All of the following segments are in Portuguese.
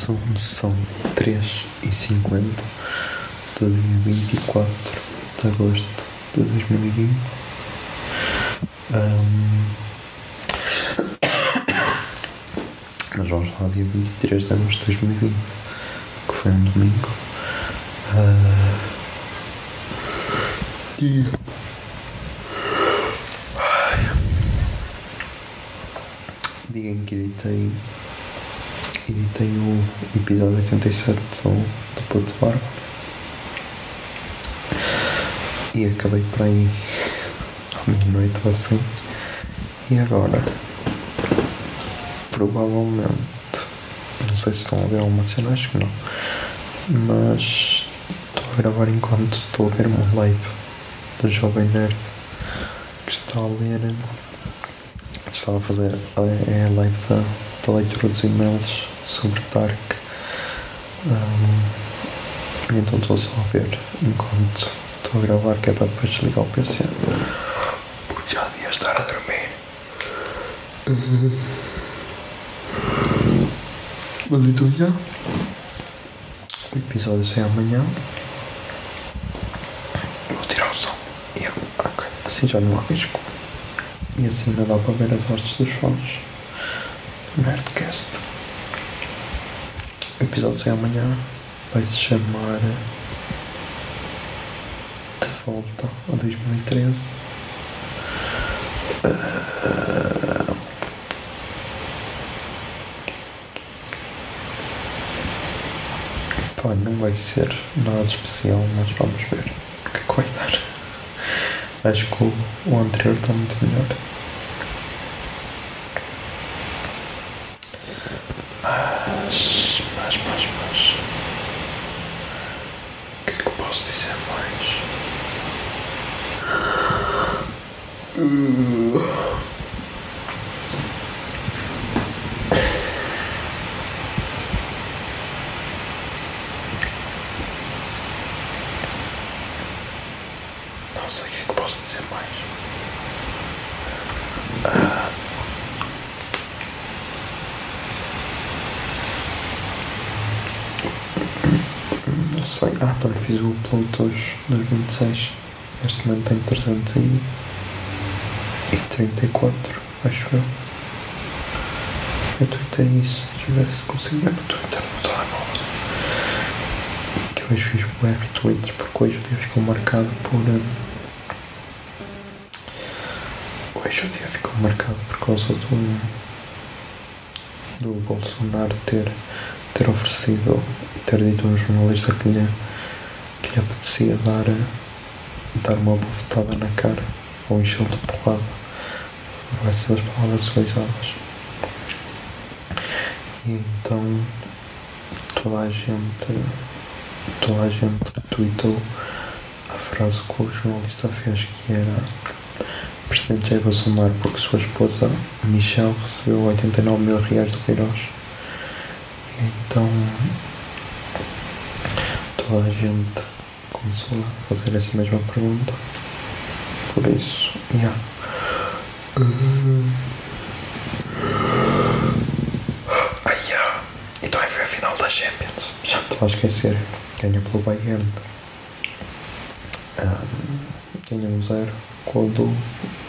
São, são 3 e 50 do dia 24 de agosto de 2020. Ahm, mas vamos lá, dia 23 de agosto de 2020, que foi um domingo. Ah, e. Dia em que editei editei o episódio 87 do, do Puto Barba e acabei por aí à meia-noite ou assim. E agora? Provavelmente não sei se estão a ver alguma cena, acho que não mas estou a gravar enquanto estou a ver uma live do Jovem Nerd que está a ler estava a fazer a, é a live da, da leitura dos e-mails sobre Dark. Um, então estou só a ver enquanto estou a gravar, que é para depois desligar o PC. Porque já devia estar a dormir. Mas então já. O episódio sai amanhã. Vou tirar o som. Yeah. Assim já não há risco. E assim ainda dá para ver as artes dos fones. Nerdcast. O episódio sai amanhã. Vai se chamar De Volta a 2013. Ah. Pá, não vai ser nada especial, mas vamos ver o que é vai dar. Acho que o, o anterior está muito melhor. Mas, mas, mas, mas. O que é que posso dizer mais? Não sei o que é que posso dizer mais. Não sei. Ah, também fiz o upload dos, dos 26. Neste momento tem 334, acho eu. Eu tuitei isso. Deixa eu ver se consigo ver no Twitter, no telemóvel. Que hoje fiz web retweets porque hoje o dia ficou marcado por. hum, Hoje o dia ficou marcado por causa do. do Bolsonaro ter, ter oferecido, ter dito a um jornalista que lhe, que lhe apetecia dar, dar uma bofetada na cara ou enchê-lo de porrada. Ser as palavras utilizadas. E então toda a gente toda a gente tweetou a frase que o jornalista fez que era Presidente Jair Bolsonaro porque sua esposa Michelle recebeu 89 mil reais do Queiroz. Então toda a gente começou a fazer essa mesma pergunta. Por isso, yeah. Ah, yeah. E também foi a final da Champions. Já estava a esquecer. Ganha pelo Bayern. Ganha um zero com o do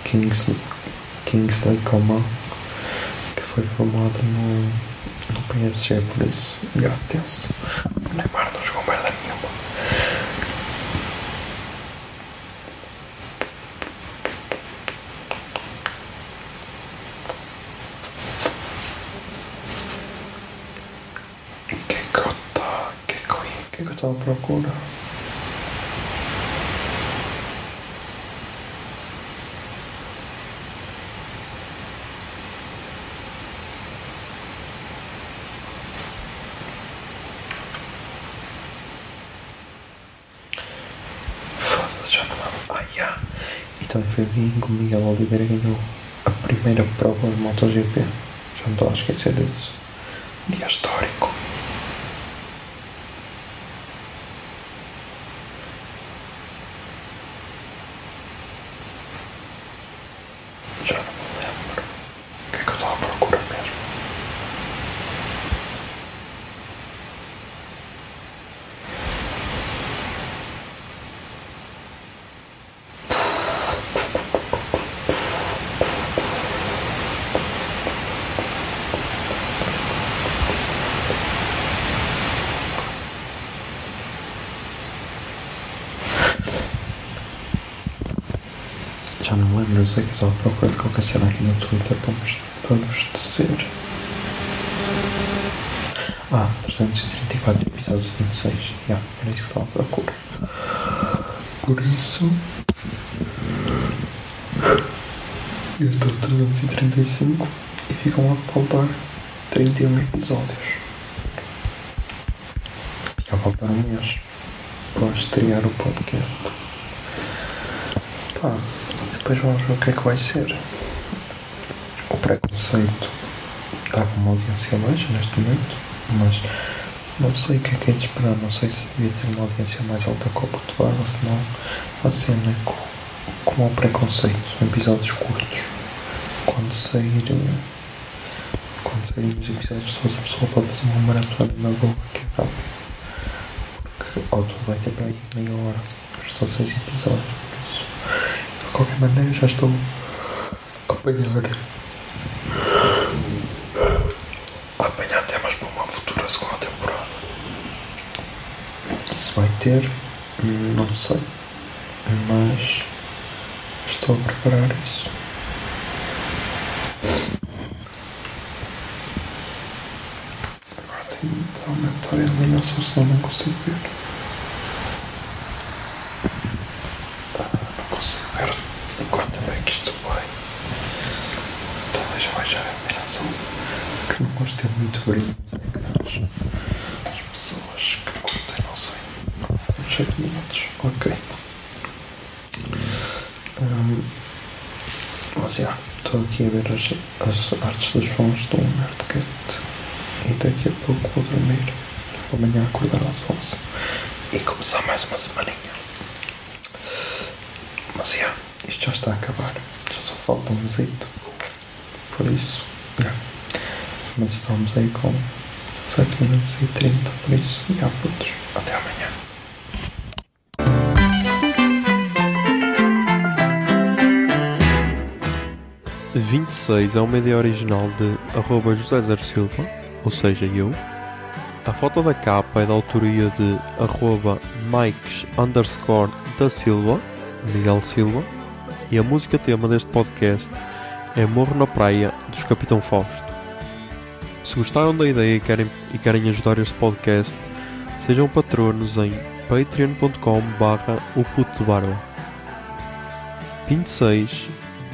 Kings, Kingsley Coman que foi formado no, no PSG, por isso, já, tenso. O Neymar não jogou merda nenhuma. O que é que eu tá? Que é que que é que eu estava à procura? Foda-se, já não lembro. Ah, já. E também foi o dia em que o Miguel Oliveira ganhou a primeira prova de MotoGP. Já não estava a esquecer disso. Dia histórico. Já não me lembro. O que é que eu estava à procura mesmo? Já não lembro, eu sei que estava à procura de qualquer cena aqui no Twitter para vos, para. Ah, 334 episódios 26. Já, era isso que estava à procura. Por isso. Este é o 335 e ficam a faltar 31 episódios. Fica a faltar um mês para estrear o podcast. Pá, depois vamos ver o que é que vai ser. O preconceito está com uma audiência baixa neste momento, mas não sei o que é que é de esperar. Não sei se devia ter uma audiência mais alta que o Portugal, ou se não, a cena é co- como o preconceito. São episódios curtos. Quando sair. Quando saírem os episódios todos, a pessoa pode fazer uma maratona na boa, que é rápido. Porque ao todo vai ter para aí meia hora, os 16 episódios. Qualquer maneira, já estou a apanhar. a apanhar temas para uma futura segunda temporada. Se vai ter, não sei. Mas estou a preparar isso. Agora tenho de aumentar a iluminação, senão não consigo ver. Não consigo ver enquanto é que isto vai. Eu baixar a iluminação. Que não gosto ter muito brilho nos. As pessoas que curtem, não sei. Uns 7 minutos. Ok. Ahm, mas já, estou aqui a ver as, as artes dos fãs do Nerdcast. E daqui a pouco vou dormir. Vou amanhã acordar às 11 e começar mais uma semaninha. Mas já, isto já está a acabar. Já só falta um mesito. Por isso, já. Mas estamos aí com 7 minutos e 30, por isso, já putos. Até amanhã. A 26 é uma ideia original de arroba José Zer Silva, ou seja, eu. A foto da capa é da autoria de arroba Mikes underscore da Silva, Miguel Silva. E a música tema deste podcast é Morro na Praia, dos Capitão Fausto. Se gostaram da ideia e querem, e querem ajudar este podcast, sejam patronos em patreon.com barra o puto de barba. 26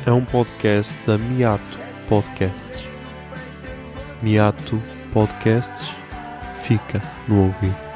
é um podcast da Miato Podcasts. Miato Podcasts fica no ouvido.